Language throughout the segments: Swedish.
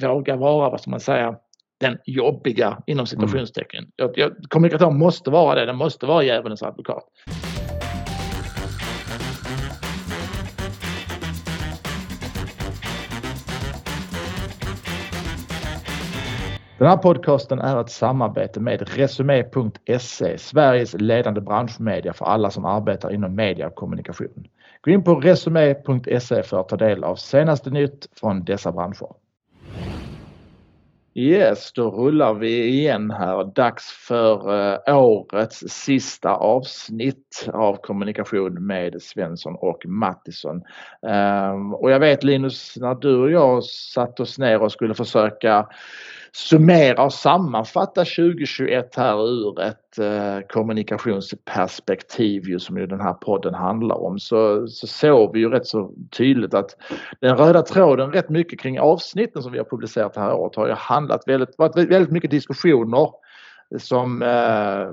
våga vara, vad ska man säga, den jobbiga inom situationstecken. Mm. Jag, kommunikatör måste vara det, den måste vara djävulens advokat. Den här podcasten är ett samarbete med Resumé.se, Sveriges ledande branschmedia för alla som arbetar inom media och kommunikation. Gå in på Resumé.se för att ta del av senaste nytt från dessa branscher. Yes, då rullar vi igen här. Dags för eh, årets sista avsnitt av kommunikation med Svensson och Mattisson. Ehm, och jag vet Linus, när du och jag satt oss ner och skulle försöka summera och sammanfatta 2021 här ur ett eh, kommunikationsperspektiv ju som ju den här podden handlar om. Så, så såg vi ju rätt så tydligt att den röda tråden rätt mycket kring avsnitten som vi har publicerat det här året har ju handlat väldigt, varit väldigt mycket diskussioner som eh,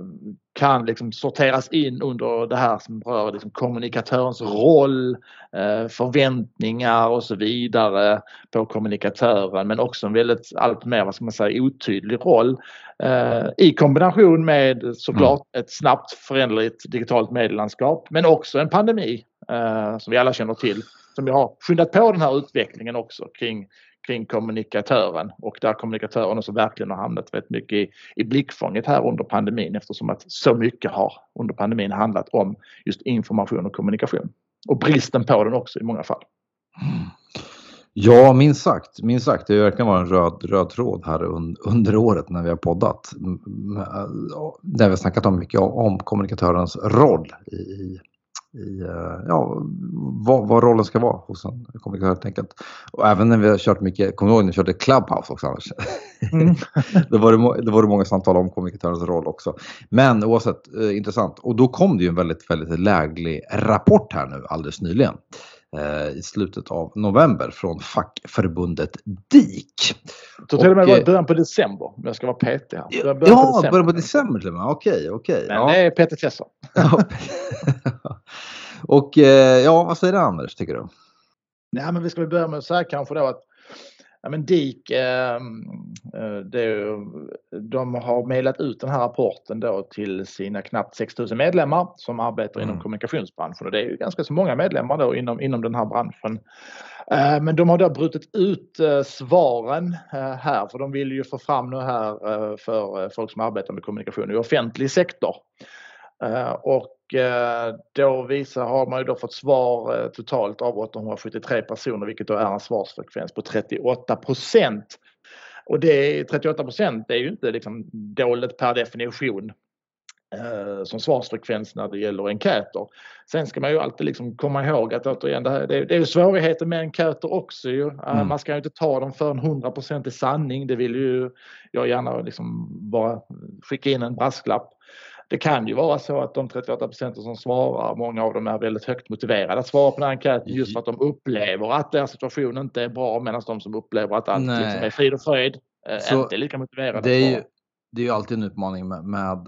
kan liksom sorteras in under det här som rör liksom kommunikatörens roll, eh, förväntningar och så vidare på kommunikatören men också en väldigt allt mer, vad ska man säga, otydlig roll eh, i kombination med såklart mm. ett snabbt föränderligt digitalt medielandskap men också en pandemi som vi alla känner till som har skyndat på den här utvecklingen också kring kring kommunikatören och där kommunikatören också verkligen har hamnat väldigt mycket i, i blickfånget här under pandemin eftersom att så mycket har under pandemin handlat om just information och kommunikation. Och bristen på den också i många fall. Ja, minst sagt. Minst sagt. Det har verkligen varit en röd, röd tråd här under året när vi har poddat. Där vi har snackat om mycket om, om kommunikatörens roll i, i eh, ja, vad, vad, rollen ska vara hos en kommunikatör helt enkelt. Och även när vi har kört mycket, kommer du ihåg när vi körde Clubhouse också Anders? Mm. då, var det, då var det många samtal om kommunikatörens roll också. Men oavsett, eh, intressant. Och då kom det ju en väldigt, väldigt läglig rapport här nu alldeles nyligen. Eh, i slutet av november från fackförbundet DIK. Tror till och med var början på december om jag ska vara petig här. Ja, början, början på december till och med. Okej, okej. Men ja. det är Peter Kessler. och eh, ja, vad säger du Anders, tycker du? Nej, men vi ska börja med att säga kanske då att Ja, men DIK, ehm, eh, det, de har mejlat ut den här rapporten då till sina knappt 6000 medlemmar som arbetar inom mm. kommunikationsbranschen och det är ju ganska så många medlemmar då inom, inom den här branschen. Eh, men de har då brutit ut eh, svaren här för de vill ju få fram nu här för folk som arbetar med kommunikation i offentlig sektor. Och då visar, har man ju då fått svar eh, totalt av 873 personer vilket då är en svarsfrekvens på 38 procent. Och det 38 procent är ju inte liksom dåligt per definition som svarsfrekvens när det gäller enkäter. Sen ska man ju alltid liksom komma ihåg att återigen, det, här, det, är, det är svårigheter med enkäter också ju. Mm. Man ska ju inte ta dem för en 100% i sanning. Det vill ju jag gärna liksom bara skicka in en brasklapp. Det kan ju vara så att de 38 procenten som svarar, många av dem är väldigt högt motiverade att svara på den här enkäten just för att de upplever att deras situation inte är bra medan de som upplever att allt liksom är frid och fröjd eh, så inte är lika motiverade. Det är, ju, det är ju alltid en utmaning med, med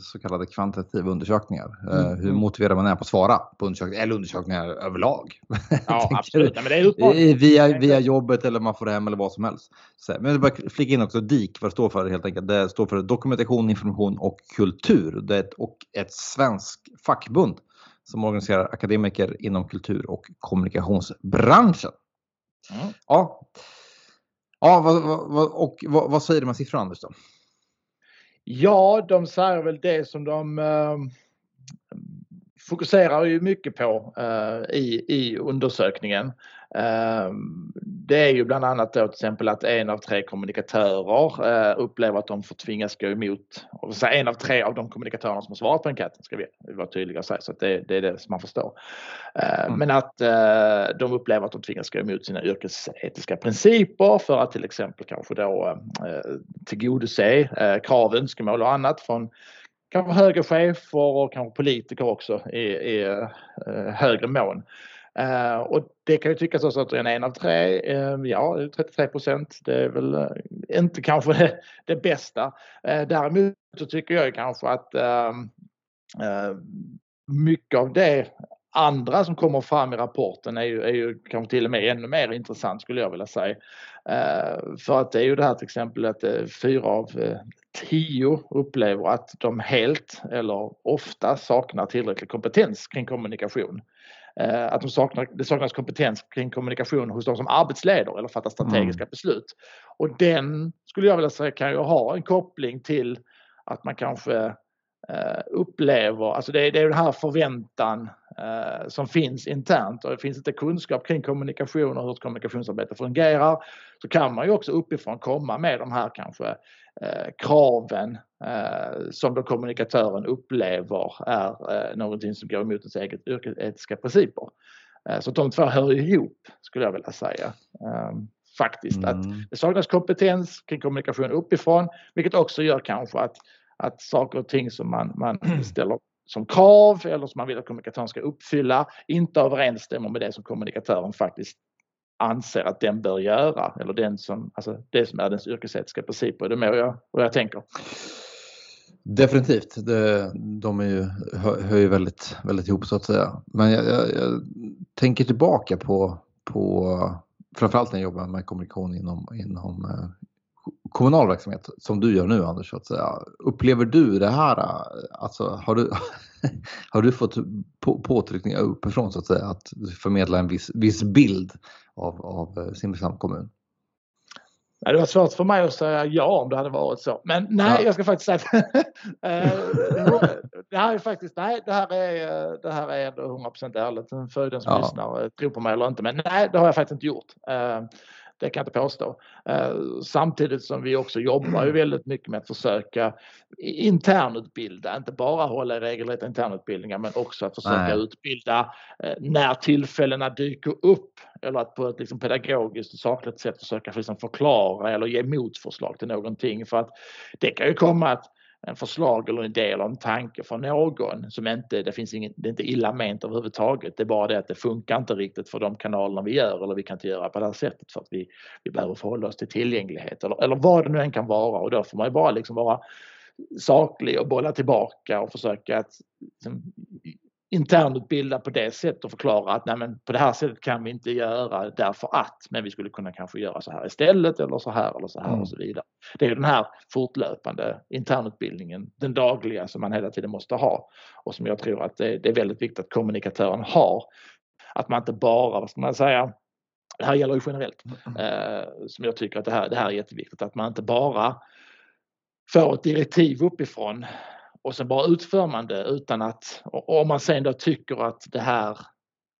så, kallade kvantitativa undersökningar. Eh, mm. Hur mm. motiverad man är på att svara på undersökningar eller undersökningar överlag. Ja, absolut. Men det är utmaning. via, via jobbet eller man får hem eller vad som helst. Så, men jag bara flika in också DIK, vad det står för helt enkelt. Det står för dokumentation, information och kultur. Det är ett, och ett svenskt fackbund som organiserar akademiker inom kultur och kommunikationsbranschen. Mm. Ja, ja vad, vad, och vad, vad säger de här siffrorna Anders? Då? Ja, de säger väl det som de ehm, fokuserar ju mycket på eh, i, i undersökningen. Eh, det är ju bland annat då till exempel att en av tre kommunikatörer eh, upplever att de får tvingas gå emot, och en av tre av de kommunikatörerna som har svarat på enkäten ska vi vara tydliga och säga så att det, det är det som man förstår. Eh, mm. Men att eh, de upplever att de tvingas gå emot sina yrkesetiska principer för att till exempel kanske då tillgodose krav, önskemål och annat från kanske högre chefer och kanske politiker också i, i eh, högre mån. Uh, och det kan ju tyckas också att en av tre, uh, ja 33 procent, det är väl inte kanske det, det bästa. Uh, däremot så tycker jag kanske att mycket av det andra som kommer fram i rapporten är ju, är ju kanske till och med ännu mer intressant skulle jag vilja säga. Eh, för att det är ju det här till exempel att eh, fyra av eh, tio upplever att de helt eller ofta saknar tillräcklig kompetens kring kommunikation. Att de saknar, det saknas kompetens kring kommunikation hos de som arbetsleder eller fattar strategiska mm. beslut. Och den skulle jag vilja säga kan ju ha en koppling till att man kanske upplever, alltså det är, det är den här förväntan eh, som finns internt och det finns inte kunskap kring kommunikation och hur ett kommunikationsarbete fungerar så kan man ju också uppifrån komma med de här kanske eh, kraven eh, som då kommunikatören upplever är eh, någonting som går emot ens eget yrkesetiska principer. Eh, så de två hör ihop skulle jag vilja säga. Ehm, faktiskt mm. att det saknas kompetens kring kommunikation uppifrån vilket också gör kanske att att saker och ting som man, man ställer som krav eller som man vill att kommunikatören ska uppfylla inte överensstämmer med det som kommunikatören faktiskt anser att den bör göra eller den som, alltså det som är dens yrkesetiska principer. Är det med jag, vad jag tänker? Definitivt. Det, de är ju, hör, hör ju väldigt, väldigt ihop så att säga. Men jag, jag, jag tänker tillbaka på, på framförallt när jag jobbar med kommunikation inom, inom eh, kommunal verksamhet som du gör nu Anders, att säga. upplever du det här, alltså har du, har du fått på, påtryckningar uppifrån så att säga, att förmedla en viss, viss bild av, av eh, Simrishamns kommun? Nej, det var svårt för mig att säga ja om det hade varit så. Men nej, ja. jag ska faktiskt säga eh, det här är faktiskt, nej, det här är, det här är 100% ärligt. För den som ja. lyssnar, tror på mig eller inte. Men nej, det har jag faktiskt inte gjort. Det kan jag inte påstå. Eh, samtidigt som vi också jobbar ju väldigt mycket med att försöka internutbilda, inte bara hålla i regelrätta internutbildningar men också att försöka Nej. utbilda eh, när tillfällena dyker upp eller att på ett liksom pedagogiskt och sakligt sätt försöka liksom förklara eller ge motförslag till någonting för att det kan ju komma att en förslag eller en idé eller en tanke från någon som inte, det finns inget, det är inte illa ment överhuvudtaget. Det är bara det att det funkar inte riktigt för de kanalerna vi gör eller vi kan inte göra på det här sättet för att vi, vi behöver förhålla oss till tillgänglighet eller, eller vad det nu än kan vara och då får man ju bara liksom vara saklig och bolla tillbaka och försöka att liksom, internutbilda på det sättet och förklara att nej men på det här sättet kan vi inte göra därför att men vi skulle kunna kanske göra så här istället eller så här eller så här mm. och så vidare. Det är den här fortlöpande internutbildningen, den dagliga som man hela tiden måste ha och som jag tror att det, det är väldigt viktigt att kommunikatören har. Att man inte bara, vad ska man säga, det här gäller ju generellt, mm. eh, som jag tycker att det här, det här är jätteviktigt, att man inte bara får ett direktiv uppifrån och sen bara utför man det utan att, om man sen då tycker att det här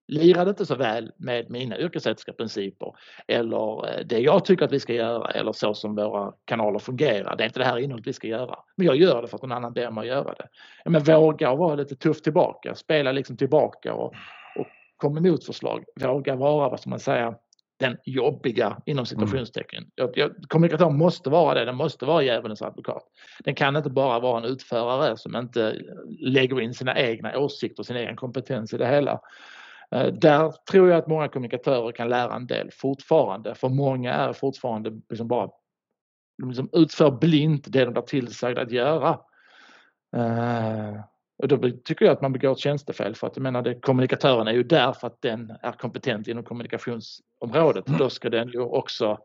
lirade inte så väl med mina yrkesetiska principer eller eh, det jag tycker att vi ska göra eller så som våra kanaler fungerar. Det är inte det här innehållet vi ska göra. Men jag gör det för att någon annan ber mig att göra det. Men våga vara lite tuff tillbaka, spela liksom tillbaka och, och komma emot förslag. Våga vara, vad ska man säga, den jobbiga inom mm. situationstecken. Mm. Kommunikation måste vara det, den måste vara djävulens advokat. Den kan inte bara vara en utförare som inte lägger in sina egna åsikter, sin egen kompetens i det hela. Eh, där tror jag att många kommunikatörer kan lära en del fortfarande, för många är fortfarande liksom bara de liksom utför blint det de blir tillsagda att göra. Och då tycker jag att man begår ett tjänstefel för att jag menar det, kommunikatören är ju där för att den är kompetent inom kommunikationsområdet. Mm. Då ska den ju också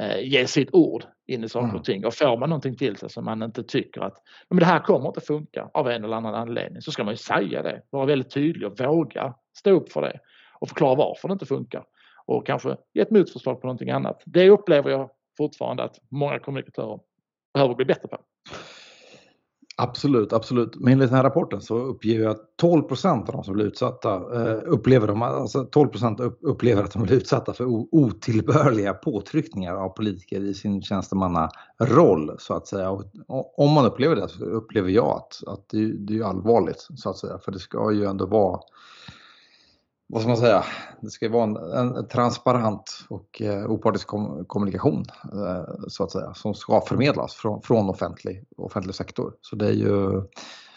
eh, ge sitt ord in i saker och mm. ting. Och får man någonting till sig som man inte tycker att men det här kommer inte funka av en eller annan anledning så ska man ju säga det. Vara väldigt tydlig och våga stå upp för det och förklara varför det inte funkar. Och kanske ge ett motförslag på någonting annat. Det upplever jag fortfarande att många kommunikatörer behöver bli bättre på. Absolut, absolut. Men enligt den här rapporten så uppger jag att 12 procent av de som blir utsatta eh, upplever, de, alltså 12% upplever att de blir utsatta för otillbörliga påtryckningar av politiker i sin tjänstemannaroll så att säga. Och om man upplever det så upplever jag att, att det, det är allvarligt så att säga. För det ska ju ändå vara vad ska man säga, det ska vara en, en transparent och eh, opartisk kom, kommunikation eh, så att säga som ska förmedlas från, från offentlig, offentlig sektor. Så det är ju,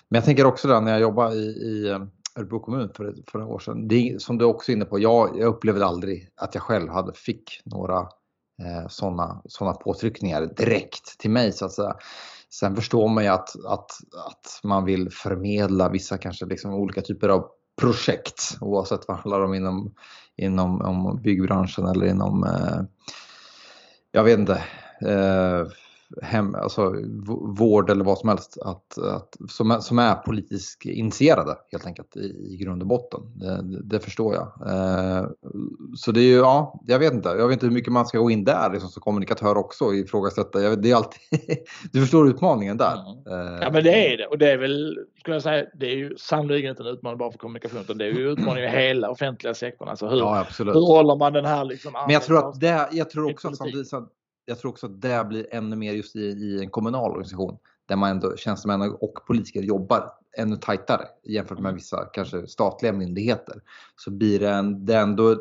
men jag tänker också där när jag jobbade i, i eh, Örebro kommun för, för några år sedan, det, som du också är inne på, jag, jag upplevde aldrig att jag själv hade fick några eh, sådana såna påtryckningar direkt till mig så att säga. Sen förstår man ju att, att, att man vill förmedla vissa kanske liksom olika typer av projekt oavsett vad det handlar om inom, inom om byggbranschen eller inom, eh, jag vet inte, eh, hem, alltså, vård eller vad som helst att, att, som, är, som är politiskt initierade helt enkelt i, i grund och botten. Det, det förstår jag. Eh, så det är ju, ja, jag vet inte. Jag vet inte hur mycket man ska gå in där liksom, som kommunikatör också och ifrågasätta. Det är alltid, du förstår utmaningen där. Mm. Eh, ja men det är det och det är väl, skulle jag säga, det är ju sannolikt inte en utmaning bara för kommunikation utan det är ju utmaning i hela offentliga sektorn. Alltså hur, ja, hur håller man den här liksom Men jag tror att det, jag tror också att samtidigt, jag tror också att det blir ännu mer just i, i en kommunal organisation där man ändå tjänstemän och politiker jobbar ännu tajtare jämfört med vissa kanske statliga myndigheter. Så blir det, en, det ändå,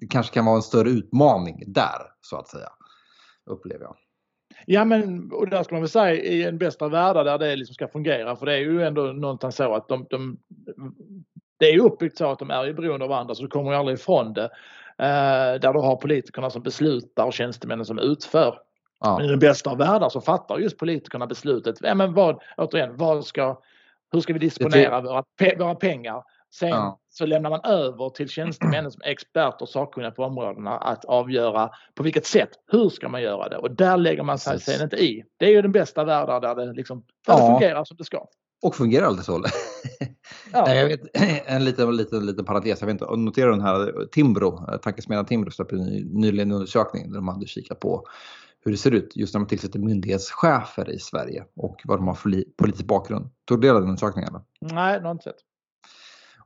det kanske kan vara en större utmaning där så att säga, upplever jag. Ja men och där skulle man väl säga i en bästa värld där det liksom ska fungera för det är ju ändå någonstans så att de, de det är uppbyggt så att de är ju beroende av varandra så du kommer ju aldrig ifrån det. Eh, där du har politikerna som beslutar och tjänstemännen som utför. Ja. Men i den bästa av världar så fattar just politikerna beslutet. Ja, men vad, återigen, vad ska, hur ska vi disponera våra, våra pengar? Sen ja. så lämnar man över till tjänstemännen som experter och sakkunniga på områdena att avgöra på vilket sätt, hur ska man göra det? Och där lägger man sig sen inte i. Det är ju den bästa världen där det, liksom, där ja. det fungerar som det ska. Och fungerar alltid så. Ja. Jag vet, en liten, liten, liten parentes. Jag vet inte, notera den här Timbro, tankesmedjan Timbro släppte nyligen en undersökning där de hade kikat på hur det ser ut just när man tillsätter myndighetschefer i Sverige och vad de har för politisk bakgrund. Tog du del av den undersökningen? Nej, det har inte sett.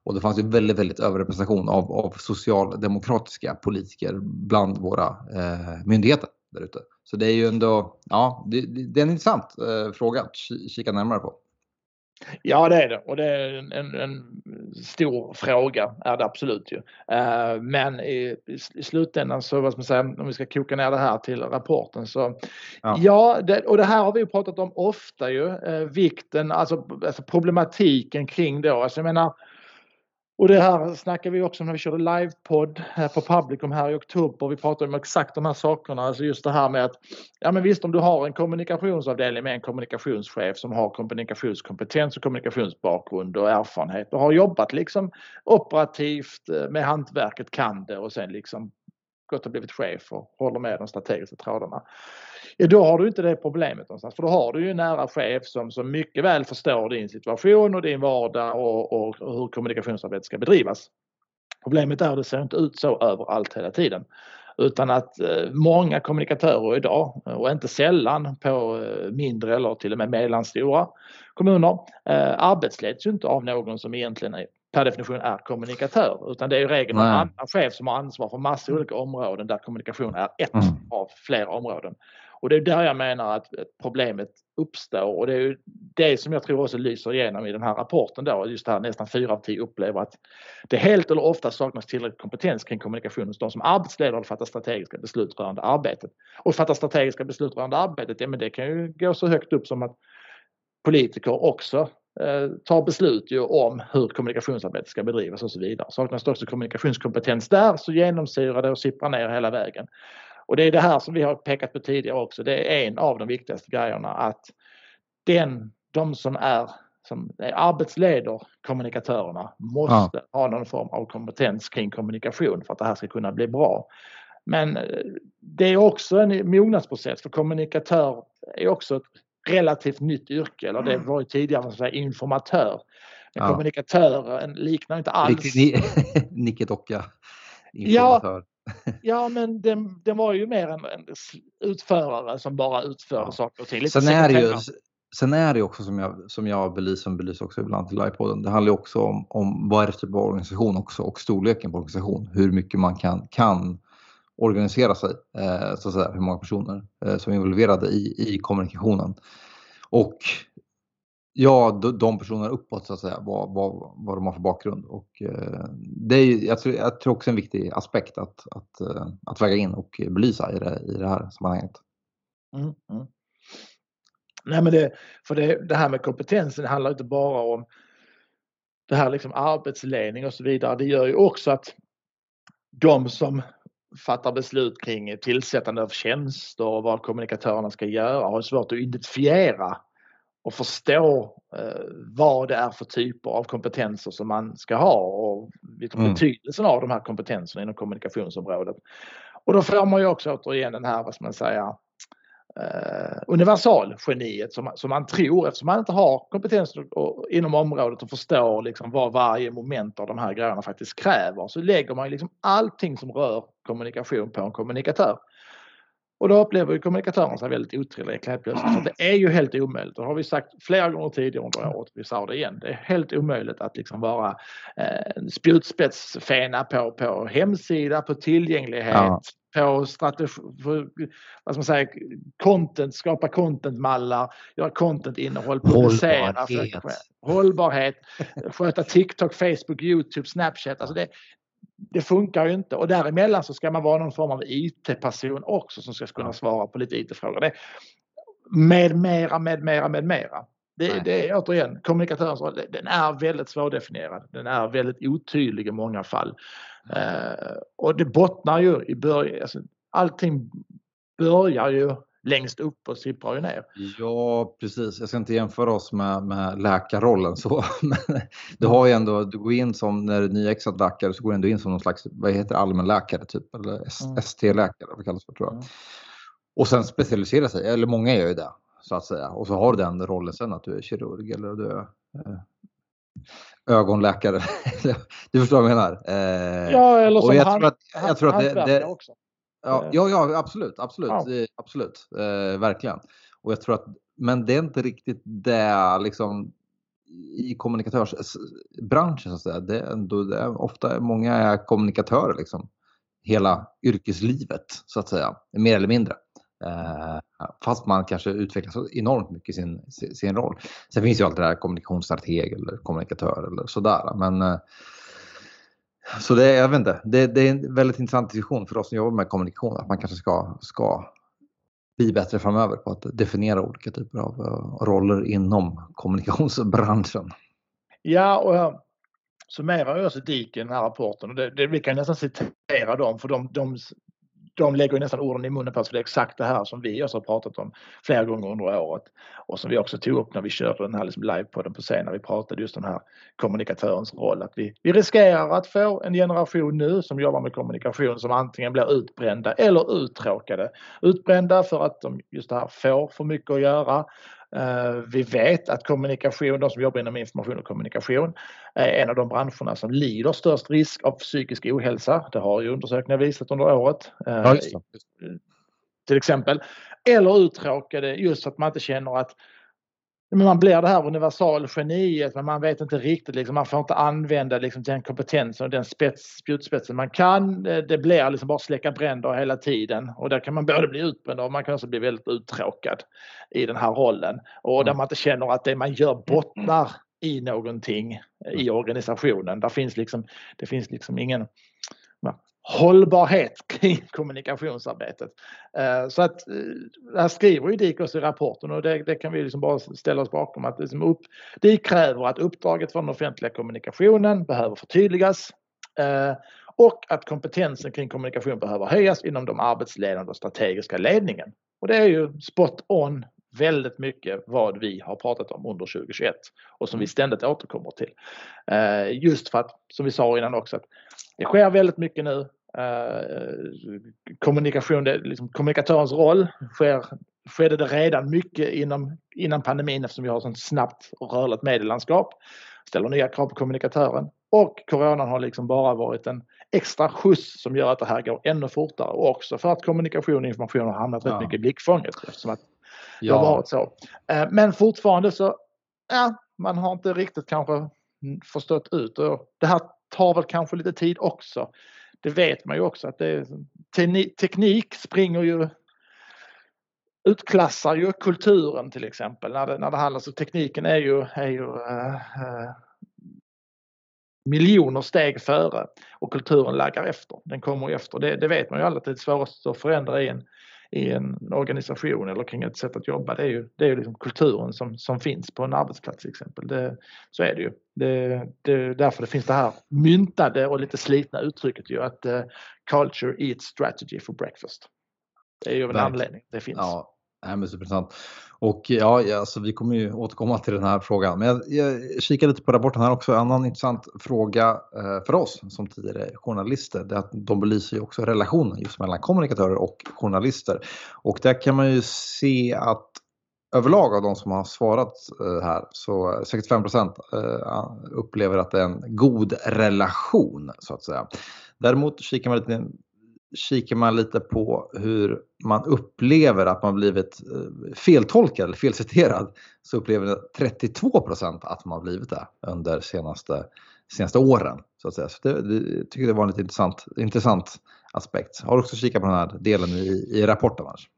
Och det fanns ju väldigt, väldigt överrepresentation av, av socialdemokratiska politiker bland våra eh, myndigheter där ute. Så det är ju ändå, ja, det, det är en intressant eh, fråga att kika närmare på. Ja det är det. Och det är en, en, en stor fråga är det absolut ju. Uh, men i, i, slutändan så vad ska man säga om vi ska koka ner det här till rapporten så ja, ja det, och det här har vi pratat om ofta ju. Uh, vikten alltså, alltså problematiken kring då. Alltså jag menar och det här snackade vi också om när vi körde livepodd på Publicum här i oktober. Vi pratade om exakt de här sakerna, alltså just det här med att ja men visst om du har en kommunikationsavdelning med en kommunikationschef som har kommunikationskompetens och kommunikationsbakgrund och erfarenhet och har jobbat liksom operativt eh, med hantverket kan det och sen liksom gått och blivit chef och håller med de strategiska trådarna. Ja, då har du inte det problemet någonstans för då har du ju en nära chef som, som mycket väl förstår din situation och din vardag och, och, och hur kommunikationsarbetet ska bedrivas. Problemet är att det ser inte ut så överallt hela tiden. Utan att eh, många kommunikatörer idag och inte sällan på eh, mindre eller till och med mellanstora kommuner eh, arbetsleds ju inte av någon som egentligen är per definition är kommunikatör utan det är i regel en annan chef som har ansvar för massa olika områden där kommunikation är ett mm. av flera områden. Och det är där jag menar att problemet uppstår och det är ju det som jag tror också lyser igenom i den här rapporten då, just det här nästan fyra av tio upplever att det helt eller ofta saknas tillräcklig kompetens kring kommunikation hos de som arbetsledare och fattar strategiska beslut rörande arbetet. Och fatta strategiska beslut rörande arbetet, ja men det kan ju gå så högt upp som att politiker också tar beslut ju om hur kommunikationsarbetet ska bedrivas och så vidare. Saknas det också kommunikationskompetens där så genomsyrar det och sipprar ner hela vägen. Och det är det här som vi har pekat på tidigare också. Det är en av de viktigaste grejerna att den, de som är som arbetsleder kommunikatörerna måste ja. ha någon form av kompetens kring kommunikation för att det här ska kunna bli bra. Men eh, det är också en mognadsprocess för kommunikatör är också ett relativt nytt yrke, eller det mm. var ju tidigare säga, informatör. Men ja. kommunikatör liknar inte alls... Nicke Docka, informatör. Ja, ja men den, den var ju mer en, en utförare som bara utför ja. saker och ting. Sen är, det ju, sen är det också som jag, som jag belyser, som belyser också ibland i livepodden, det handlar också om, om vad är det typ av organisation också och storleken på organisation. Hur mycket man kan, kan organisera sig, eh, så att säga, hur många personer eh, som är involverade i, i kommunikationen. Och ja, de personerna uppåt så att säga, vad, vad, vad de har för bakgrund. Och, eh, det är, jag, tror, jag tror också en viktig aspekt att, att, att väga in och belysa i det, i det här sammanhanget. Mm, mm. Nej, men det, för det, det här med kompetensen handlar inte bara om det här liksom arbetsledning och så vidare. Det gör ju också att de som fattar beslut kring tillsättande av tjänster och vad kommunikatörerna ska göra har svårt att identifiera och förstå eh, vad det är för typer av kompetenser som man ska ha och vilken mm. betydelsen av de här kompetenserna inom kommunikationsområdet. Och då får man ju också återigen den här, vad ska man säga, eh, universalgeniet som, som man tror eftersom man inte har kompetens inom området och förstår liksom vad varje moment av de här grejerna faktiskt kräver så lägger man liksom allting som rör kommunikation på en kommunikatör. Och då upplever ju kommunikatörerna sig väldigt otillräckliga helt plötsligt. Så det är ju helt omöjligt. Det har vi sagt flera gånger tidigare under året. Vi sa det igen. Det är helt omöjligt att liksom vara eh, spjutspetsfena på, på hemsida, på tillgänglighet, ja. på strategi, för, vad ska man säga, content, skapa contentmallar, göra content-innehåll, publicera. Hållbarhet. Hållbarhet, sköta TikTok, Facebook, Youtube, Snapchat. Alltså det, det funkar ju inte och däremellan så ska man vara någon form av IT-person också som ska kunna svara på lite IT-frågor. Med mera, med mera, med mera. Det, det är återigen kommunikatörens roll. Den är väldigt svårdefinierad. Den är väldigt otydlig i många fall. Uh, och det bottnar ju i början. Alltså, allting börjar ju längst upp och sipprar ju ner. Ja, precis. Jag ska inte jämföra oss med, med läkarrollen så. Men du har ju ändå, du går in som, när du är nyexad läkare så går du ändå in som någon slags, vad heter allmänläkare typ, eller mm. ST-läkare, vad kallas det tror jag. Mm. Och sen specialisera sig, eller många gör ju det så att säga. Och så har du den rollen sen att du är kirurg eller du är eh, ögonläkare. du förstår vad jag menar? Eh, ja, eller som jag hand, tror att, jag tror att det, det, också. Ja, ja, ja absolut, absolut, ja. absolut, eh, verkligen. Och jag tror att, men det är inte riktigt det liksom i kommunikatörsbranschen så att säga. Det är ändå, det är ofta många är kommunikatörer liksom hela yrkeslivet så att säga, mer eller mindre. Eh, fast man kanske utvecklas enormt mycket i sin, sin roll. Sen finns ju alltid det där kommunikationsstrateg eller kommunikatör eller sådär. Men eh, så det, jag vet inte, det, det, är en väldigt intressant diskussion för oss som jobbar med kommunikation att man kanske ska, ska bli bättre framöver på att definiera olika typer av eh, roller inom kommunikationsbranschen. Ja, och eh, summerar ju också DIK i den här rapporten och det, det, vi kan nästan citera dem för de, de de lägger nästan orden i munnen på oss för det är exakt det här som vi också har pratat om flera gånger under året och som vi också tog upp när vi körde den här liksom livepodden på scen när vi pratade just om den här kommunikatörens roll. Att vi, vi riskerar att få en generation nu som jobbar med kommunikation som antingen blir utbrända eller uttråkade. Utbrända för att de just det här får för mycket att göra vi vet att kommunikation, de som jobbar inom information och kommunikation, är en av de branscherna som lider störst risk av psykisk ohälsa. Det har ju undersökningar visat under året. Eh, ja, till exempel. Eller uttråkade just för att man inte känner att man blir det här universalgeniet men man vet inte riktigt, liksom, man får inte använda liksom, den kompetensen och den spets, spjutspetsen man kan. Det blir liksom bara släcka bränder hela tiden och där kan man både bli utbränd och man kan också bli väldigt uttråkad i den här rollen. Och där mm. man inte känner att det man gör bottnar i någonting i organisationen. Där finns liksom, det finns liksom ingen hållbarhet kring kommunikationsarbetet. Eh, så att eh, det här skriver ju DIK också i rapporten och det, det, kan vi liksom bara ställa oss bakom att liksom upp, DIK kräver att uppdraget för den offentliga kommunikationen behöver förtydligas eh, och att kompetensen kring kommunikation behöver höjas inom de arbetsledande och strategiska ledningen. Och det är ju spot on väldigt mycket vad vi har pratat om under 2021 och som vi ständigt återkommer till. Just för att, som vi sa innan också, att det sker väldigt mycket nu. Eh, kommunikation, liksom, kommunikatörens roll sker, skedde det redan mycket inom, innan pandemin eftersom vi har sånt snabbt och rörligt medielandskap. Ställer nya krav på kommunikatören och coronan har liksom bara varit en extra skjuts som gör att det här går ännu fortare och också för att kommunikation och information har hamnat ja. rätt mycket i blickfånget eftersom att ja. har varit så. Eh, men fortfarande så, ja, man har inte riktigt kanske förstått ut och det här tar väl kanske lite tid också. Det vet man ju också att det, teknik springer ju utklassar ju kulturen till exempel när det, när det handlar så tekniken är ju, är ju äh, miljoner steg före och kulturen laggar efter. Den kommer efter. Det, det vet man ju alla att det är svårast att förändra i en, i en organisation eller kring ett sätt att jobba. Det är ju, det är ju liksom kulturen som, som finns på en arbetsplats till exempel. Det, så är det ju. Det, det, därför det finns det här myntade och lite slitna uttrycket ju att uh, culture eats strategy for breakfast. Det är ju en anledning det finns. Ja, Nej, men superintressant. Och ja, alltså, vi kommer ju återkomma till den här frågan. Men jag, jag kikar lite på rapporten här också. En annan intressant fråga eh, för oss som tidigare journalister. Det är att de belyser ju också relationen just mellan kommunikatörer och journalister. Och där kan man ju se att överlag av de som har svarat eh, här så 65 procent eh, upplever att det är en god relation så att säga. Däremot kikar man lite kikar man lite på hur man upplever att man blivit eh, feltolkad eller felciterad så upplever 32 procent att man blivit det under senaste, senaste åren. Så att säga. Så det, det tycker det var en lite intressant, intressant aspekt. Har också kikat på den här delen i, i rapporten? Annars?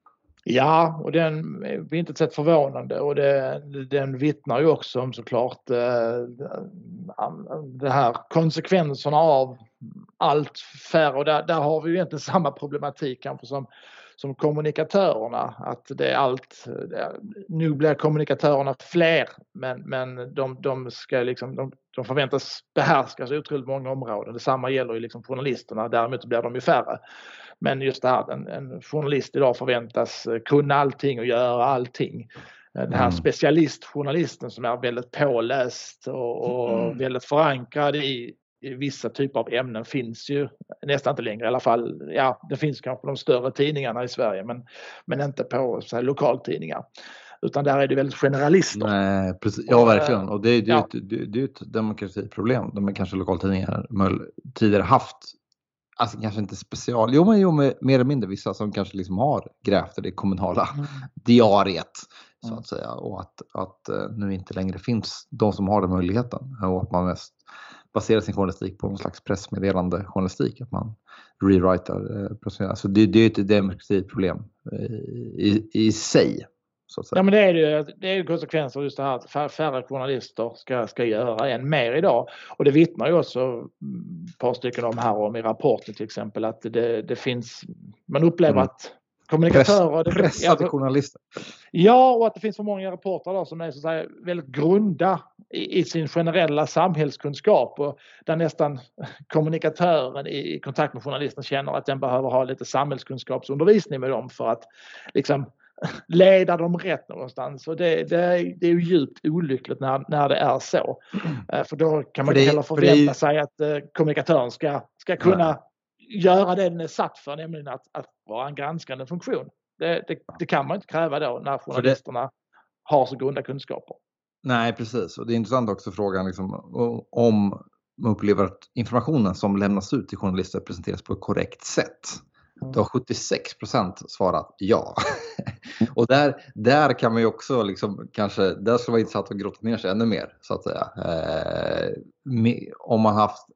Ja, och den är på intet sätt förvånande och det, den vittnar ju också om såklart eh, det här konsekvenserna av allt färre och där, där har vi ju egentligen samma problematik kanske som, som kommunikatörerna. Att det är allt, eh, det, nu blir kommunikatörerna fler men, men de, de, ska liksom, de, de förväntas behärska så otroligt många områden. Detsamma gäller ju liksom journalisterna, däremot blir de ju färre. Men just det här en, en journalist idag förväntas kunna allting och göra allting. Den här mm. specialistjournalisten som är väldigt påläst och, och mm. väldigt förankrad i, vissa typer av ämnen finns ju nästan inte längre i alla fall. Ja, det finns kanske på de större tidningarna i Sverige men, men inte på så här, lokaltidningar. Utan där är det väldigt generalister. Nej, precis. Ja, verkligen. Och det, är, det, är, ja. ett, det är ett demokratiproblem. De kanske lokaltidningar tidigare haft Alltså kanske inte special, jo men jo, mer eller mindre vissa som kanske liksom har grävt i det kommunala mm. diariet. Så mm. att säga. Och att, att eh, nu inte längre finns de som har den möjligheten. Och att man mest baserar sin journalistik på någon slags pressmeddelande journalistik. Att man rewritar. Eh, så det, det är ett demokratiproblem eh, i, i sig. Ja men det är ju det är ju konsekvenser just det här att färre journalister ska, ska göra än mer idag. Och det vittnar ju också ett par stycken om här om i rapporten till exempel att det, det finns, man upplever mm. att kommunikatörer. Press, pressade journalister. Ja, och att det finns för många rapportrar som är så säga, väldigt grunda i, i, sin generella samhällskunskap och där nästan kommunikatören i, i kontakt med journalisten känner att den behöver ha lite samhällskunskapsundervisning med dem för att liksom leda dem rätt någonstans. Och det, det, är, det är ju djupt olyckligt när, när det är så. Mm. För då kan man inte heller förvänta det... sig att eh, kommunikatören ska, ska kunna ja göra det den är satt för, nämligen att, att vara en granskande funktion. Det, det, det kan man inte kräva då när journalisterna har så grunda kunskaper. Nej, precis. Och det är intressant också frågan liksom, om man upplever att informationen som lämnas ut till journalister presenteras på ett korrekt sätt. Mm. Då har 76 procent svarat ja. och där, där kan man ju också liksom, kanske, där skulle vara intressant att grotta ner sig ännu mer så att säga. Eh, om man haft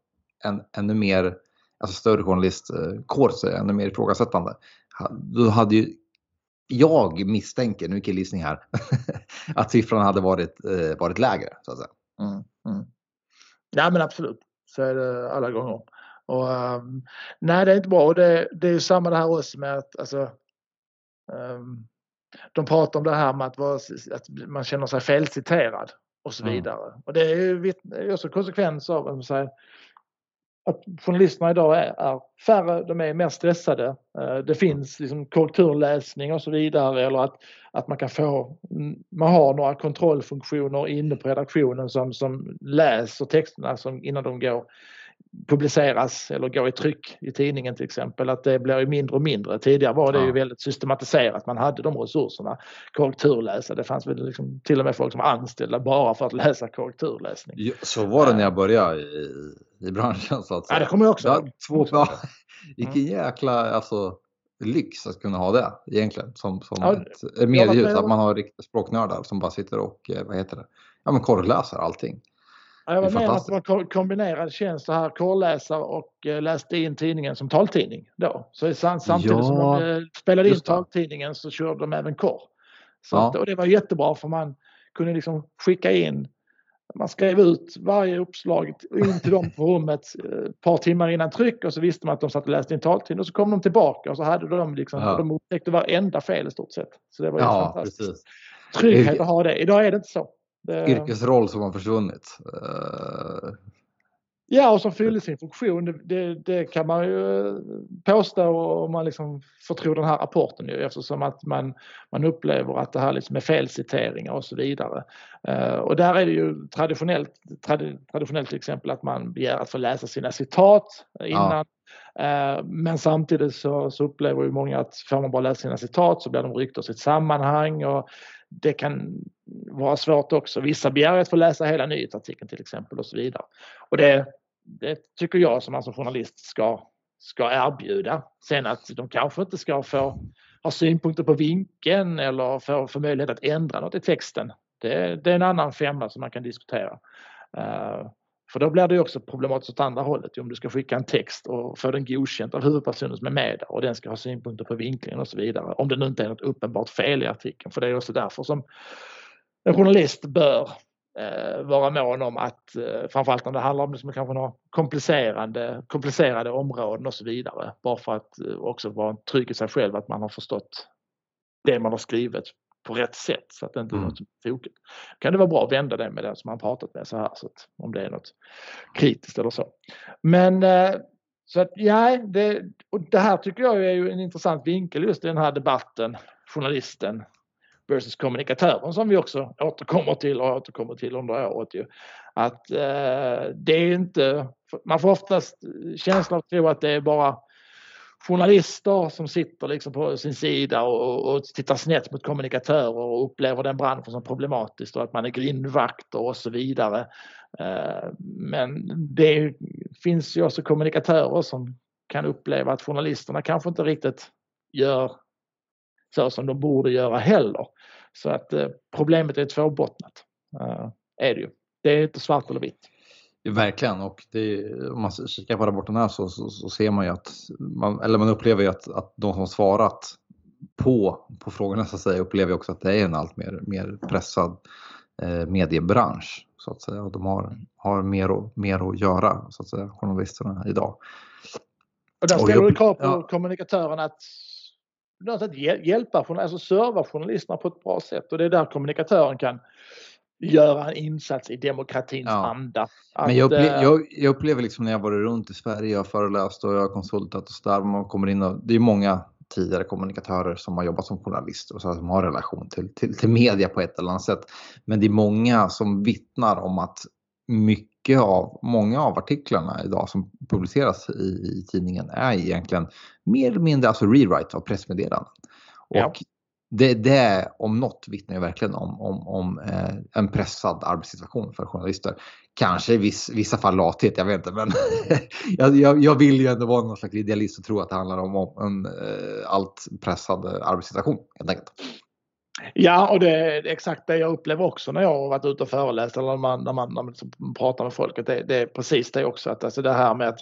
en ännu mer alltså större journalistkår så är ännu mer ifrågasättande. Då hade ju jag misstänker, nu killgissning här, att siffran hade varit, eh, varit lägre. Så att säga. Mm, mm. Ja men absolut, så är det alla gånger. Och, um, nej det är inte bra och det, det är ju samma det här också med att alltså, um, de pratar om det här med att, vara, att man känner sig felciterad och så vidare. Mm. Och det är ju också konsekvens av att säger, att journalisterna idag är, är färre, de är mer stressade. Eh, det finns liksom korrekturläsning och så vidare eller att, att man kan få, man har några kontrollfunktioner inne på redaktionen som, som läser texterna som, innan de går publiceras eller går i tryck i tidningen till exempel, att det blir mindre och mindre. Tidigare var det ja. ju väldigt systematiserat, man hade de resurserna. Korrekturläsa, det fanns väl liksom till och med folk som var anställda bara för att läsa korrekturläsning. Ja, så var det när jag började i, i branschen så att säga. Ja, det kommer jag också ihåg. Två, ja, vilken mm. jäkla alltså, lyx att kunna ha det egentligen som, som ja, ett mediehus. Att man har språknördar som bara sitter och, eh, vad heter det, ja men korreläser allting. Jag var med att det var kombinerad tjänst så här korrläsa och eh, läste in tidningen som taltidning då. Så samtidigt ja, som de eh, spelade in taltidningen så körde de även korr. Så ja. att, och det var jättebra för man kunde liksom skicka in man skrev ut varje uppslag in till dem på rummet eh, ett par timmar innan tryck och så visste man att de satt och läste in taltidning och så kom de tillbaka och så hade de liksom, ja. de upptäckte varenda fel i stort sett. Så det var ju ja, fantastiskt. Precis. Trygghet att ha det. Idag är det inte så. Det... Yrkesroll som har försvunnit. Uh, Ja, och som fyllde sin funktion, det, det, kan man ju påstå om man liksom får tro den här rapporten ju, eftersom att man, man upplever att det här liksom är felciteringar och så vidare. Uh, och där är det ju traditionellt, trad, traditionellt till exempel att man begär att få läsa sina citat innan. Ja. Uh, men samtidigt så, så, upplever ju många att får man bara läsa sina citat så blir de ryckta ur sitt sammanhang och det kan vara svårt också. Vissa begär att få läsa hela nyhetsartikeln till exempel och så vidare. Och det, det tycker jag som man som journalist ska, ska erbjuda. Sen att de kanske inte ska få ha synpunkter på vinkeln eller få, få möjlighet att ändra något i texten. Det, det är en annan femma som man kan diskutera. Uh, för då blir det också problematiskt åt andra hållet. Om du ska skicka en text och få den godkänd av huvudpersonen som är med och den ska ha synpunkter på vinklingen och så vidare. Om det nu inte är något uppenbart fel i artikeln. För det är också därför som en journalist bör eh, vara mån om att eh, framförallt när det handlar om liksom, kanske några komplicerande, komplicerade områden och så vidare. Bara för att eh, också vara trygg i sig själv att man har förstått det man har skrivit på rätt sätt så att det inte är mm. något tokigt. Kan det vara bra att vända det med den som man pratat med så här så att om det är något kritiskt eller så. Men eh, så att ja, det, och det här tycker jag är ju en intressant vinkel just i den här debatten, journalisten versus kommunikatören som vi också återkommer till och återkommer till under året. Ju. Att eh, det är inte, man får oftast känslan av att tro att det är bara journalister som sitter liksom på sin sida och, och tittar snett mot kommunikatörer och upplever den branschen som problematisk och att man är grindvakter och så vidare. Eh, men det finns ju också kommunikatörer som kan uppleva att journalisterna kanske inte riktigt gör så som de borde göra heller. Så att eh, problemet är tvåbottnat. Eh, är det ju. Det är inte svart eller vitt. Verkligen och det, om man kikar på rapporten så, så, så, ser man ju att man, eller man upplever ju att, att de som svarat på, på frågorna så att säga upplever också att det är en allt mer, mer pressad eh, mediebransch så att säga och de har, har mer, och, mer att göra så att säga journalisterna idag. Och där ställer du krav på ja. kommunikatörerna att hjälpa, alltså serva journalisterna på ett bra sätt och det är där kommunikatören kan göra en insats i demokratins ja. anda. Att, Men jag, upplever, eh, jag, jag, upplever liksom när jag varit runt i Sverige, jag har föreläst och jag har konsultat och så där, man kommer in och det är många tidigare kommunikatörer som har jobbat som journalister och så som har relation till, till, till media på ett eller annat sätt. Men det är många som vittnar om att mycket av, många av artiklarna idag som publiceras i, i tidningen är egentligen mer eller mindre alltså rewrite av pressmeddelanden. Och ja det, det om något vittnar ju verkligen om, om, om eh, en pressad arbetssituation för journalister. Kanske i viss, vissa fall lathet, jag vet inte. Men jag, jag, jag, vill ju ändå vara någon slags idealist och tro att det handlar om, om en eh, allt pressad eh, arbetssituation helt enkelt. Ja, och det är exakt det jag upplever också när jag har varit ute och föreläst eller när man, när man, när man liksom pratar med folk. Det, det är precis det också, att alltså det här med att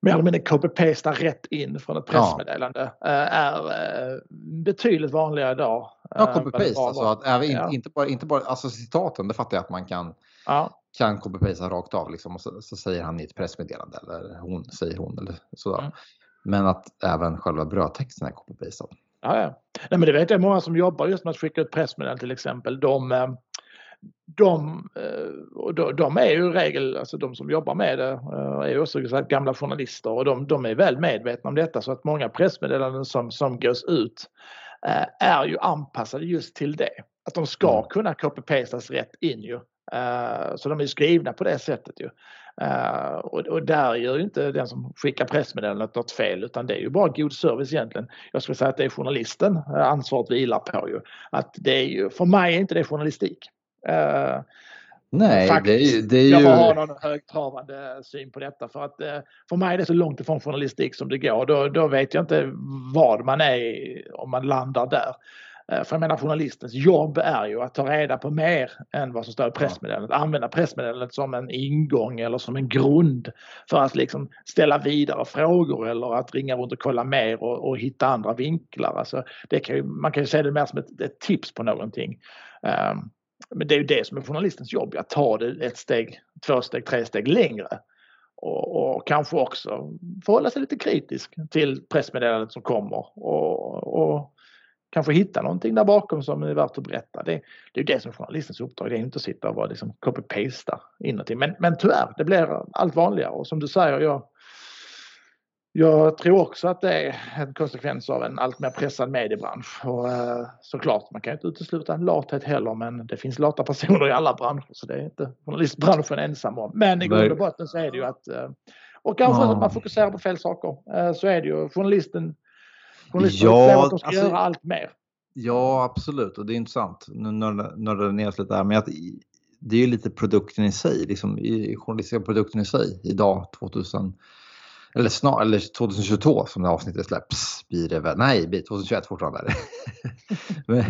mer eller mindre copy-pasta rätt in från ett pressmeddelande ja. Eh, är eh, betydligt vanligare idag. Ja, eh, copy-paste. Alltså att även, ja. inte, bara, inte bara alltså citaten, det fattar jag att man kan, ja. kan copy-pasta rakt av liksom, och så, så, säger han i ett pressmeddelande eller hon säger hon eller sådär. Mm. Men att även själva brödtexten är copy-pastad. Ja, ja. Nej, men det vet jag många som jobbar just med att skicka ut pressmeddelanden till exempel. De, de, eh, de är ju i regel, alltså de som jobbar med det, eh, är ju också gamla journalister och de, de är väl medvetna om detta så att många pressmeddelanden som, som gås ut eh, är ju anpassade just till det. Att de ska mm. kunna copy-pastas rätt in ju. Så de är skrivna på det sättet ju. Och, där gör ju inte den som skickar pressmeddelandet något fel utan det är ju bara god service egentligen. Jag skulle säga att det är journalisten ansvaret vilar på ju. Att det är ju, för mig är inte det journalistik. Uh, Nej, faktiskt, det, är, det är ju... Jag har någon högtravande syn på detta för att uh, för mig är det så långt ifrån journalistik som det går. Då, då vet jag inte vad man är om man landar där. Uh, för jag menar journalistens jobb är ju att ta reda på mer än vad som står i pressmeddelandet. Använda pressmeddelandet som en ingång eller som en grund för att liksom ställa vidare frågor eller att ringa runt och kolla mer och, och hitta andra vinklar. Alltså, det kan ju, man kan ju se det mer som ett, ett tips på någonting. Um, men det är ju det som är journalistens jobb, att ta det ett steg, två steg, tre steg längre. Och, och kanske också förhålla sig lite kritisk till pressmeddelandet som kommer och, och kanske hitta någonting där bakom som är värt att berätta. Det, det är ju det som är journalistens uppdrag, det är inte att sitta och vara liksom copy-pasta in någonting. Men, men tyvärr, det blir allt vanligare och som du säger, jag, jag tror också att det är en konsekvens av en allt mer pressad mediebransch. Och, eh, såklart, man kan inte utesluta lathet heller men det finns lata personer i alla branscher så det är inte journalistbranschen ensam om. Men i grund och botten så är det ju att eh, och kanske ja. att man fokuserar på fel saker. Eh, så är det ju. Journalisten, journalisten ja, att de ska alltså, göra allt mer. Ja, absolut. Och det är intressant. Nu nördar det ner oss lite där. Men att, det är ju lite produkten i sig, liksom, i journalistiska produkten i sig idag 2000 eller, snart, eller 2022 som det avsnittet släpps blir det väl. Nej, 2021 fortfarande.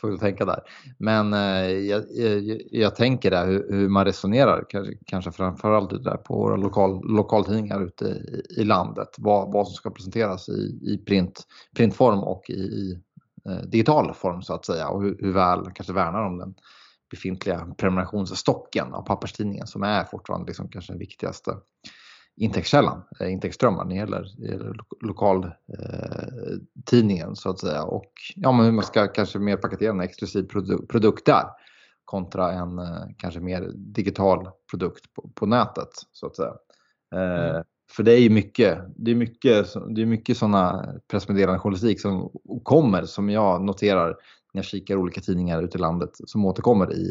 Tvungen att tänka där. Men eh, jag, jag, jag, tänker där hur, hur, man resonerar, kanske, kanske framförallt där på våra lokal, lokaltidningar ute i, i landet. Vad, vad som ska presenteras i, i print, printform och i, i eh, digital form så att säga och hur, hur väl kanske värnar om den befintliga prenumerationsstocken av papperstidningen som är fortfarande liksom kanske den viktigaste intäktskällan, eh, intäktsströmmar när det gäller, lokaltidningen eh, så att säga. Och ja, men hur man ska kanske mer paketera en exklusiv produ produkt där kontra en eh, kanske mer digital produkt på, på nätet så att säga. Mm. För det är ju mycket, det är mycket, det är mycket sådana pressmeddelande journalistik som kommer som jag noterar när jag kikar olika tidningar ute i landet som återkommer i,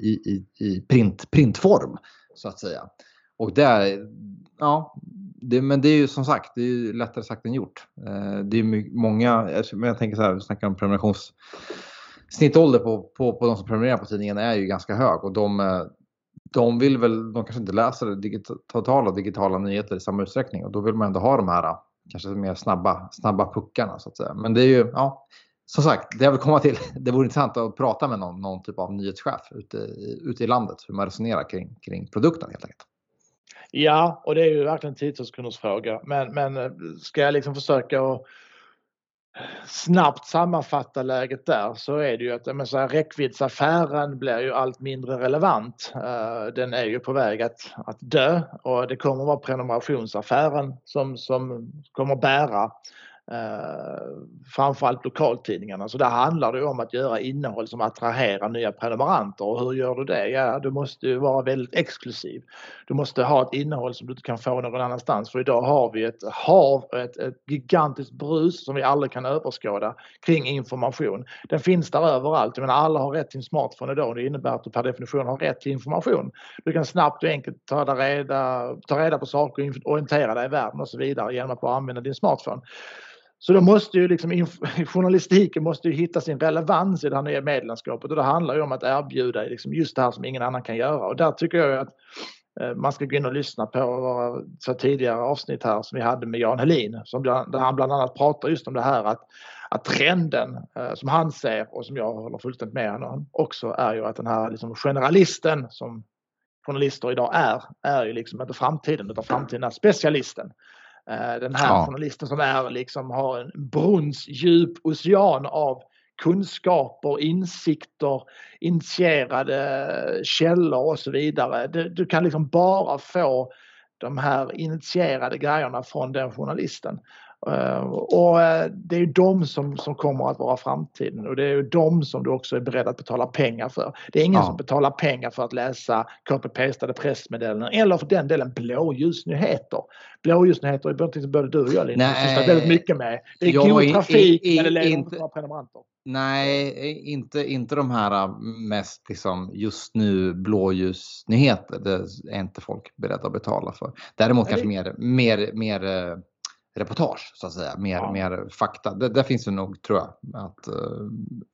i, i, i print, printform så att säga. Och där, ja, det, men det är ju som sagt, det är ju lättare sagt än gjort. Eh, det är många, alltså, men jag tänker så här, vi snackar om prenumerations snittålder på, på, på de som prenumererar på tidningen är ju ganska hög och de, eh, de vill väl, de kanske inte läser digitala, digitala nyheter i samma utsträckning och då vill man ändå ha de här eh, kanske mer snabba, snabba puckarna så att säga. Men det är ju, ja, som sagt, det jag vill komma till, det vore intressant att prata med någon, någon typ av nyhetschef ute, ute i landet, hur man resonerar kring, kring produkten helt enkelt. Ja, och det är ju verkligen en tiotussekunders fråga. Men, men eh, ska jag liksom försöka att eh, snabbt sammanfatta läget där så är det ju att men så här, räckviddsaffären blir ju allt mindre relevant. Uh, den är ju på väg att, att dö och det kommer att vara prenumerationsaffären som, som kommer bära eh, framförallt lokaltidningarna. Så där handlar det om att göra innehåll som attraherar nya prenumeranter. Och hur gör du det? Ja, du måste ju vara väldigt exklusiv. Du måste ha ett innehåll som du inte kan få någon annanstans. För idag har vi ett hav, ett, ett gigantiskt brus som vi aldrig kan överskåda kring information. Den finns där överallt. Jag menar, alla har rätt till en smartphone idag och det innebär att du per definition har rätt till information. Du kan snabbt och enkelt ta reda, ta reda på saker, orientera dig i världen och så vidare genom att bara använda din smartphone. Så då måste ju liksom, journalistiken måste ju hitta sin relevans i det här nya medlemskapet. Och det handlar ju om att erbjuda liksom just det här som ingen annan kan göra. Och där tycker jag att eh, man ska gå in och lyssna på våra så tidigare avsnitt här som vi hade med Jan Helin. Som, där han bland annat pratar just om det här att, att trenden eh, som han ser och som jag håller fullständigt med honom också är ju att den här liksom generalisten som journalister idag är, är ju liksom inte framtiden utan framtiden är specialisten. Eh, den här ja. journalisten som är liksom har en brunnsdjup ocean av kunskaper, insikter, initierade källor och så vidare. Du, du, kan liksom bara få de här initierade grejerna från den journalisten. Eh, och eh, det är ju de som, som kommer att vara framtiden och det är ju de som du också är beredd att betala pengar för. Det är ingen ja. som betalar pengar för att läsa copy-pastade pressmeddelanden eller för den delen blåljusnyheter. Blåljusnyheter är någonting som både du och jag Linus sysslar väldigt mycket med. Det är god trafik i, i, men det leder inte några prenumeranter. Nej, inte, inte de här äh, mest liksom just nu blåljusnyheter. Det är inte folk beredda att betala för. Däremot kanske mer, mer, mer äh, reportage så att säga, mer, ja. mer fakta. Det, där finns det nog, tror jag, att uh,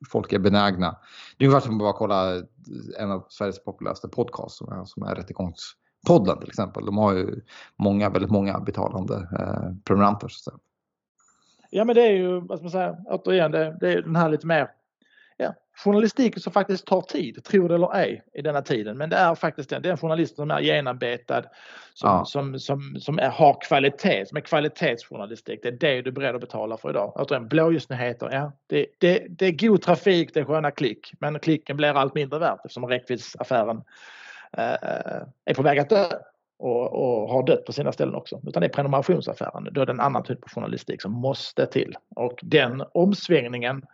folk är benägna. Det är ungefär som att bara kolla en av Sveriges populäraste podcasts som är, som är Rättegångspodden till exempel. De har ju många, väldigt många betalande uh, prenumeranter. Så att säga. Ja men det är ju, vad ska man säga, återigen det, det är den här lite mer ja, journalistiken som faktiskt tar tid, tro det eller ej, i denna tiden. Men det är faktiskt den, det är en journalist som är genomarbetad, som, ja. som, som, som är, har kvalitet, som är kvalitetsjournalistik. Det är det du är beredd att betala för idag. Återigen, blåljusnyheter, ja, det, det, det är god trafik, det är sköna klick, men klicken blir allt mindre värt eftersom räckviddsaffären äh, är på väg att dö. Och, och, har dött på sina ställen också. Utan det är prenumerationsaffären. Då är det en annan typ av journalistik som måste till. Och den omsvängningen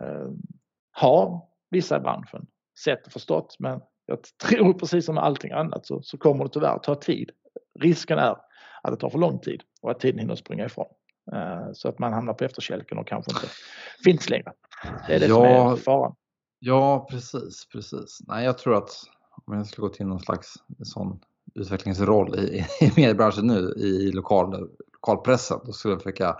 eh, ha vissa i branschen sett och förstått men jag tror precis som allting annat så, så kommer det tyvärr ta tid. Risken är att det tar för lång tid och att tiden hinner springa ifrån. Eh, så att man hamnar på efterkälken och kanske inte finns längre. Det är det ja, som är faran. Ja, precis, precis. Nej, jag tror att om jag skulle gå till någon slags sån utvecklingsroll i, i mediebranschen nu i lokal, lokalpressen, då skulle jag försöka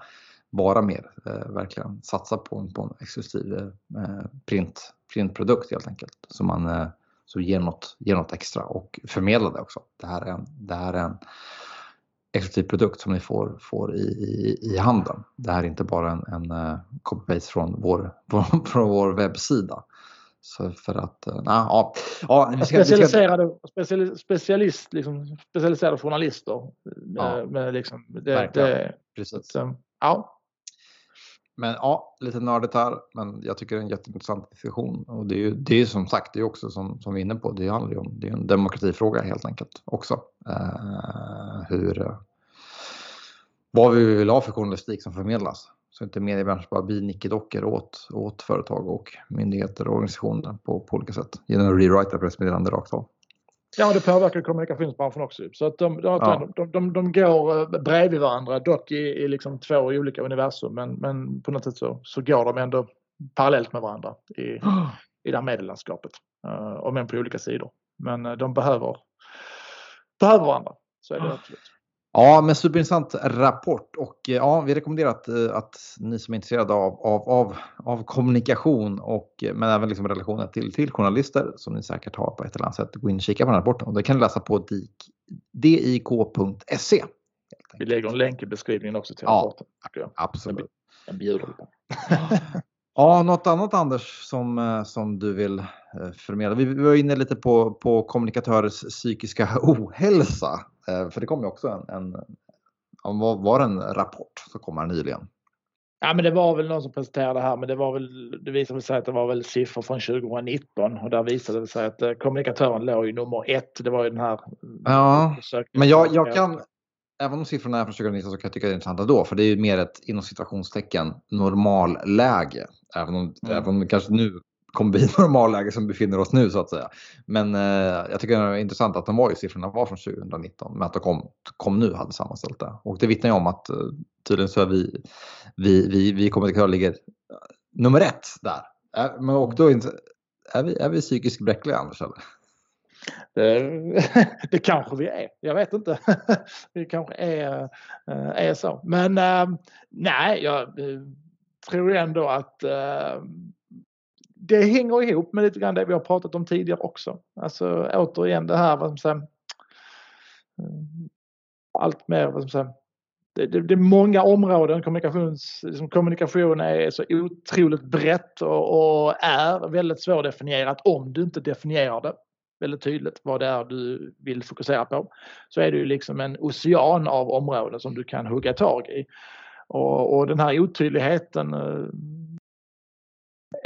vara mer, eh, verkligen satsa på en, på en exklusiv eh, print, printprodukt helt enkelt. Så man eh, så ger, något, ger något extra och förmedla det också. Det här är en, det här är en exklusiv produkt som ni får, får i, i, i handen. Det här är inte bara en, en copy-paste från vår, från vår webbsida. Så för att, uh, ja, ja, vi ska, specialiserade, special, specialist, liksom, specialiserade journalister. Ja, med, liksom, det, det, Precis. Så, ja. Men ja, lite nördigt här, men jag tycker det är en jätteintressant diskussion. Och det är ju det är som sagt, det är också som, som vi är inne på, det handlar ju om, det är en demokratifråga helt enkelt också. Eh, hur, eh, vad vi vill ha för journalistik som förmedlas. Så inte mediebranschen bara blir nickedockor åt, åt företag och myndigheter och organisationer på, på olika sätt. Genom att rewrita pressmeddelanden rakt av. Ja, det påverkar kommunikationsbranschen också. Så att de, de, ja. de, de, de går eh, bredvid varandra, dock i, i liksom två olika universum. Men, men på något sätt så, så går de ändå parallellt med varandra i, i det här medielandskapet. Uh, om än på olika sidor. Men uh, de behöver, behöver varandra. Så är det absolut. Ja, men superintressant rapport och ja, vi rekommenderar att, att ni som är intresserade av, av, av, av kommunikation och men även liksom relationen till, till journalister som ni säkert har på ett eller annat sätt, gå in och kika på den här rapporten och det kan ni läsa på dik.se. Vi lägger en länk i beskrivningen också till ja, rapporten. Absolut. Jag bjuder på. Ja, något annat Anders som, eh, som du vill eh, förmedla? Vi var inne lite på, på kommunikatörers psykiska ohälsa. Eh, för det kom ju också en, en var, var en rapport som kom här nyligen. Ja, men det var väl någon som presenterade här, men det var väl, det visade sig att det var väl siffror från 2019 och där visade det sig att kommunikatören låg i nummer ett. Det var ju den här. Ja, men jag, jag kan, även om siffrorna är från 2019 så kan jag tycka det är intressant ändå. För det är ju mer ett inom situationstecken normalläge. Även om, mm. även om det kanske nu kommer bli normalläge som befinner oss nu så att säga. Men eh, jag tycker det är intressant att de var ju, siffrorna var från 2019 men att de kom, kom nu hade sammanställt det. Och det vittnar ju om att eh, tydligen så är vi, vi, vi, vi kommunikatörer ligger eh, nummer ett där. Äh, men och då är vi, är vi psykiskt bräckliga Anders eller? Det kanske vi är. Jag vet inte. Vi kanske är, eh, är så. Men eh, nej, jag tror ändå att det hänger ihop med lite grann det vi har pratat om tidigare också. Alltså återigen det här vad som säger, eh, allt mer vad som säger, det, det, det, är många områden. Kommunikations, liksom kommunikation är så otroligt brett och, och är väldigt svårdefinierat om du inte definierar det väldigt tydligt vad det är du vill fokusera på så är det ju liksom en ocean av områden som du kan hugga tag i. Och, och den här otydligheten eh,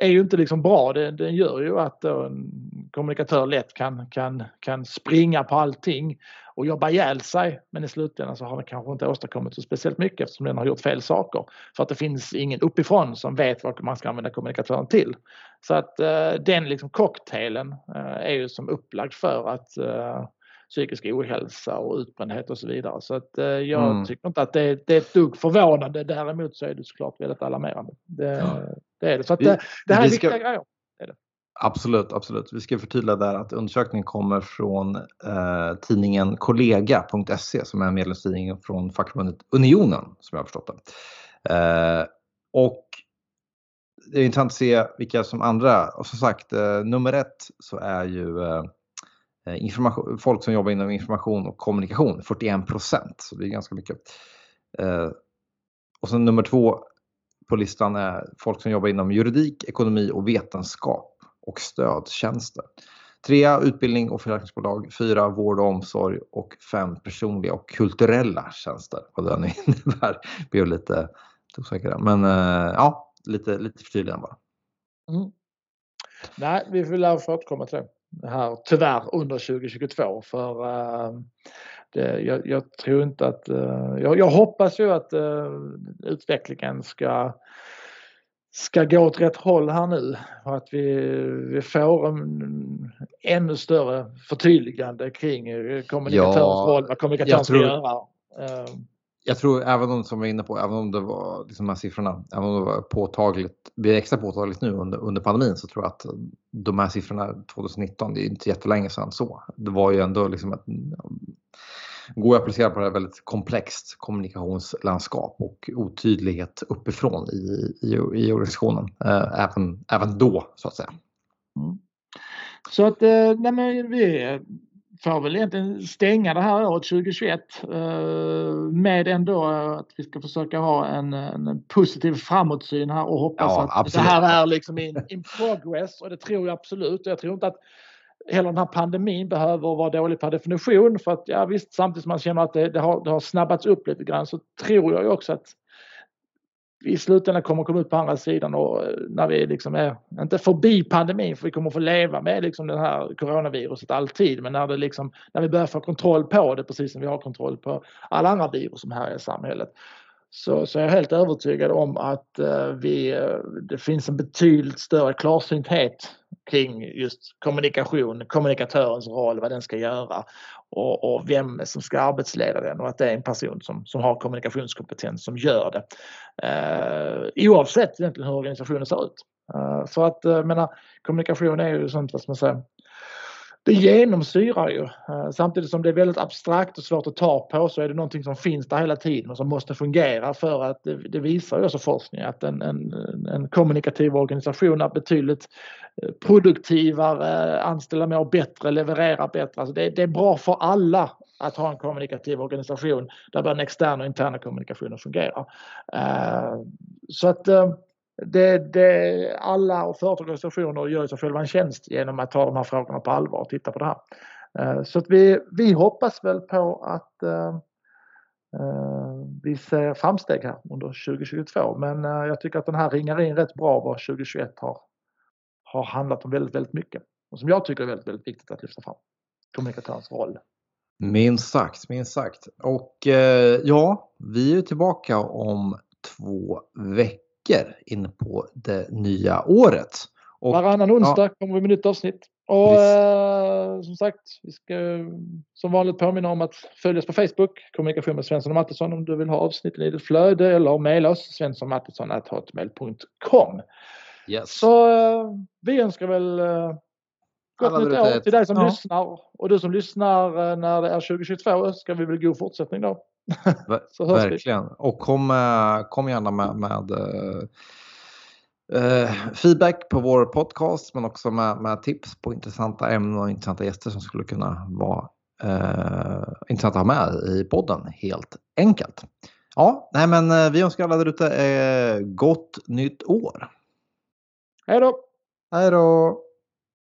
är ju inte liksom bra. Det, den gör ju att en kommunikatör lätt kan, kan, kan springa på allting och jobba ihjäl sig. Men i slutändan så har den kanske inte åstadkommit så speciellt mycket eftersom den har gjort fel saker. För att det finns ingen uppifrån som vet vad man ska använda kommunikatören till. Så att eh, den liksom cocktailen eh, är ju som upplagd för att eh, psykisk ohälsa och utbrändhet och så vidare. Så att jag mm. tycker inte att det, det är ett dugg förvånande. Däremot så är det såklart väldigt alarmerande. Det, ja. det är det. Så att det, det här är viktiga grejer. Absolut, absolut. Vi ska förtydliga där att undersökningen kommer från eh, tidningen kollega.se som är en medlemstidning från fackförbundet Unionen som jag har förstått det. Eh, och det är intressant att se vilka som andra, och som sagt eh, nummer ett så är ju eh, Eh, information, folk som jobbar inom information och kommunikation, 41 procent, så det är ganska mycket. Eh, och sen nummer två på listan är folk som jobbar inom juridik, ekonomi och vetenskap och stödtjänster. Trea utbildning och försäkringsbolag, fyra vård och omsorg och fem personliga och kulturella tjänster. Vad det nu innebär. Blev lite osäker Men eh, ja, lite, lite förtydligande bara. Mm. Nej, vi får väl få återkomma till det här tyvärr under 2022 för uh, det, jag, jag, tror inte att, uh, jag, jag, hoppas ju att uh, utvecklingen ska ska gå åt rätt håll här nu och att vi, vi får en ännu större förtydligande kring kommunikatörens ja, roll, vad kommunikatören ska göra. Jag tror även om, som vi var inne på, även om det var liksom de här siffrorna, även om det var påtagligt, blir extra påtagligt nu under, under pandemin så tror jag att de här siffrorna 2019, det är inte jättelänge sedan så. Det var ju ändå liksom ett, går att applicera på det här väldigt komplext kommunikationslandskap och otydlighet uppifrån i, i, i organisationen. Eh, även, även då så att säga. Mm. Så att eh, nej men vi får väl egentligen stänga det här året 2021 eh, med ändå att vi ska försöka ha en, en positiv framåtsyn här och hoppas ja, att absolut. det här är liksom in, in progress och det tror jag absolut. Jag tror inte att hela den här pandemin behöver vara dålig per definition för att ja visst samtidigt som man känner att det, det, har, det har snabbats upp lite grann så tror jag ju också att i slutändan kommer komma ut på andra sidan och eh, när vi liksom är, inte förbi pandemin för vi kommer få leva med liksom det här coronaviruset alltid men när, det liksom, när vi börjar få kontroll på det precis som vi har kontroll på alla andra virus som här i samhället så, så är jag helt övertygad om att eh, vi, eh, det finns en betydligt större klarsynthet kring just kommunikation, kommunikatörens roll, vad den ska göra och, och, vem som ska arbetsleda den och att det är en person som, som har kommunikationskompetens som gör det. Eh, oavsett egentligen hur organisationen ser ut. Eh, för att uh, menar, kommunikation är ju sånt, vad ska man säga, det genomsyrar ju. Eh, samtidigt som det är väldigt abstrakt och svårt att ta på så är det någonting som finns där hela tiden och som måste fungera för att det, det visar ju också forskning att en, en, en, kommunikativ organisation är betydligt eh, produktivare, anställer mer bättre, levererar bättre. Alltså det, det är bra för alla att ha en kommunikativ organisation där både den externa och interna kommunikationen fungerar. Eh, så att det, det, alla och organisationer gör sig själva en tjänst genom att ta de här frågorna på allvar och titta på det här. Eh, så att vi, vi hoppas väl på att uh, uh, vi ser framsteg här under 2022 men uh, jag tycker att den här ringar in rätt bra vad 2021 har, har handlat om väldigt, väldigt mycket och som jag tycker är väldigt, väldigt viktigt att lyfta fram. Kommunikatörens roll. Minst sagt, minst sagt. Och ja, vi är tillbaka om två veckor veckor in på det nya året. Och, Varannan onsdag ja, kommer vi med nytt avsnitt. Och eh, som sagt, vi ska som vanligt påminna om att följa oss på Facebook, kommunikation med Svensson och Mattisson om du vill ha avsnitten i ditt flöde eller mejla oss svenssonmattisson.hotmail.com. Yes. Så eh, vi önskar väl eh, gott nytt år till dig som ja. lyssnar och du som lyssnar eh, när det är 2022 ska vi väl god fortsättning då. Verkligen. Vi. Och kom, kom gärna med, med uh, feedback på vår podcast men också med, med, tips på intressanta ämnen och intressanta gäster som skulle kunna vara uh, intressanta att ha med i podden helt enkelt. Ja, nej men vi önskar alla där ute eh, gott nytt år. Hej då! Hej då!